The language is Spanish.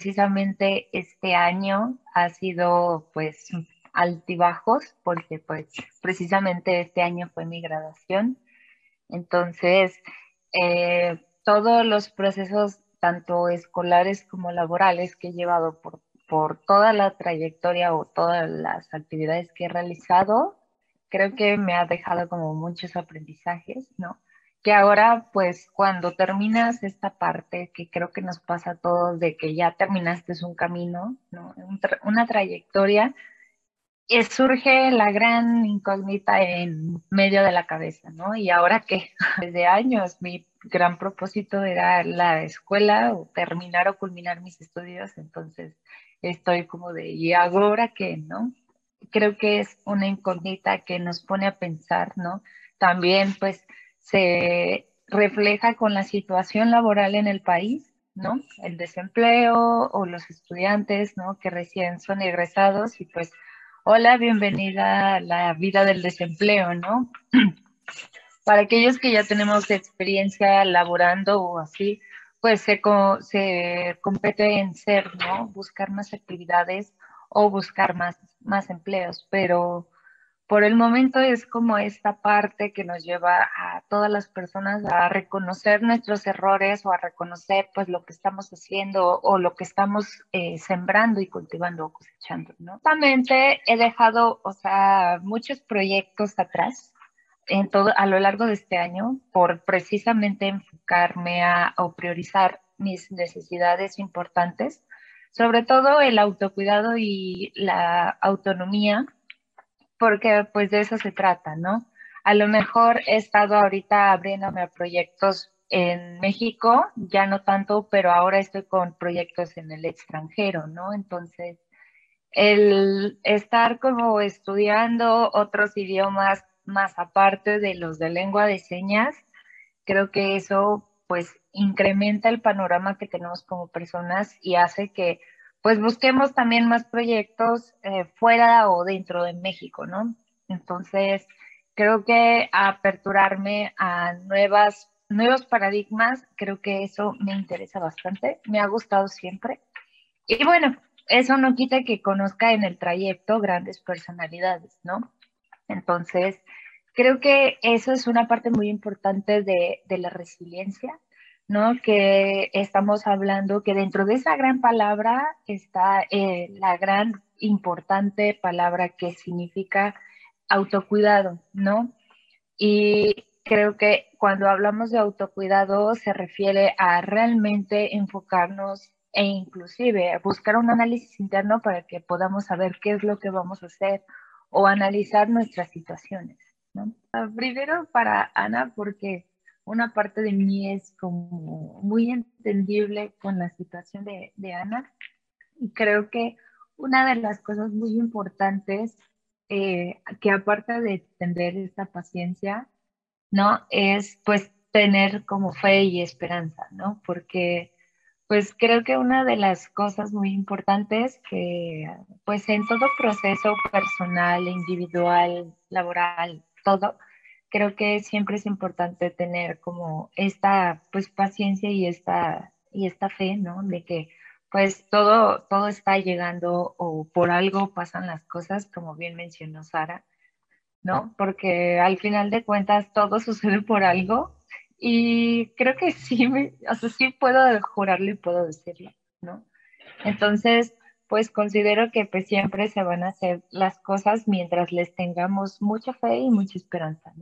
precisamente este año ha sido pues altibajos porque pues precisamente este año fue mi graduación. Entonces, eh, todos los procesos, tanto escolares como laborales que he llevado por, por toda la trayectoria o todas las actividades que he realizado, creo que me ha dejado como muchos aprendizajes, ¿no? Que ahora, pues, cuando terminas esta parte, que creo que nos pasa a todos, de que ya terminaste un camino, ¿no? una trayectoria, surge la gran incógnita en medio de la cabeza, ¿no? Y ahora que desde años mi gran propósito era la escuela o terminar o culminar mis estudios, entonces estoy como de, ¿y ahora qué, no? Creo que es una incógnita que nos pone a pensar, ¿no? También pues se refleja con la situación laboral en el país, ¿no? El desempleo o los estudiantes, ¿no? Que recién son egresados y pues Hola, bienvenida a la vida del desempleo, ¿no? Para aquellos que ya tenemos experiencia laborando o así, pues se, se compete en ser, ¿no? Buscar más actividades o buscar más, más empleos, pero por el momento es como esta parte que nos lleva a todas las personas a reconocer nuestros errores o a reconocer pues lo que estamos haciendo o lo que estamos eh, sembrando y cultivando o cosechando, ¿no? Justamente he dejado, o sea, muchos proyectos atrás en todo, a lo largo de este año por precisamente enfocarme a, o priorizar mis necesidades importantes, sobre todo el autocuidado y la autonomía porque pues de eso se trata, ¿no? A lo mejor he estado ahorita abriéndome a proyectos en México, ya no tanto, pero ahora estoy con proyectos en el extranjero, ¿no? Entonces, el estar como estudiando otros idiomas más aparte de los de lengua de señas, creo que eso pues incrementa el panorama que tenemos como personas y hace que pues busquemos también más proyectos eh, fuera o dentro de México, ¿no? Entonces, creo que aperturarme a nuevas, nuevos paradigmas, creo que eso me interesa bastante, me ha gustado siempre. Y bueno, eso no quita que conozca en el trayecto grandes personalidades, ¿no? Entonces, creo que eso es una parte muy importante de, de la resiliencia, ¿no? Que estamos hablando que dentro de esa gran palabra está eh, la gran importante palabra que significa autocuidado, ¿no? Y creo que cuando hablamos de autocuidado se refiere a realmente enfocarnos e inclusive buscar un análisis interno para que podamos saber qué es lo que vamos a hacer o analizar nuestras situaciones, ¿no? Primero para Ana, porque una parte de mí es como muy entendible con la situación de, de Ana y creo que una de las cosas muy importantes eh, que aparte de tener esta paciencia, ¿no? Es pues tener como fe y esperanza, ¿no? Porque pues creo que una de las cosas muy importantes que pues en todo proceso personal, individual, laboral, todo, creo que siempre es importante tener como esta pues paciencia y esta y esta fe, ¿no? De que pues todo todo está llegando o por algo pasan las cosas, como bien mencionó Sara, ¿no? Porque al final de cuentas todo sucede por algo y creo que sí me, o sea, sí puedo jurarlo y puedo decirlo, ¿no? Entonces, pues considero que pues siempre se van a hacer las cosas mientras les tengamos mucha fe y mucha esperanza, ¿no?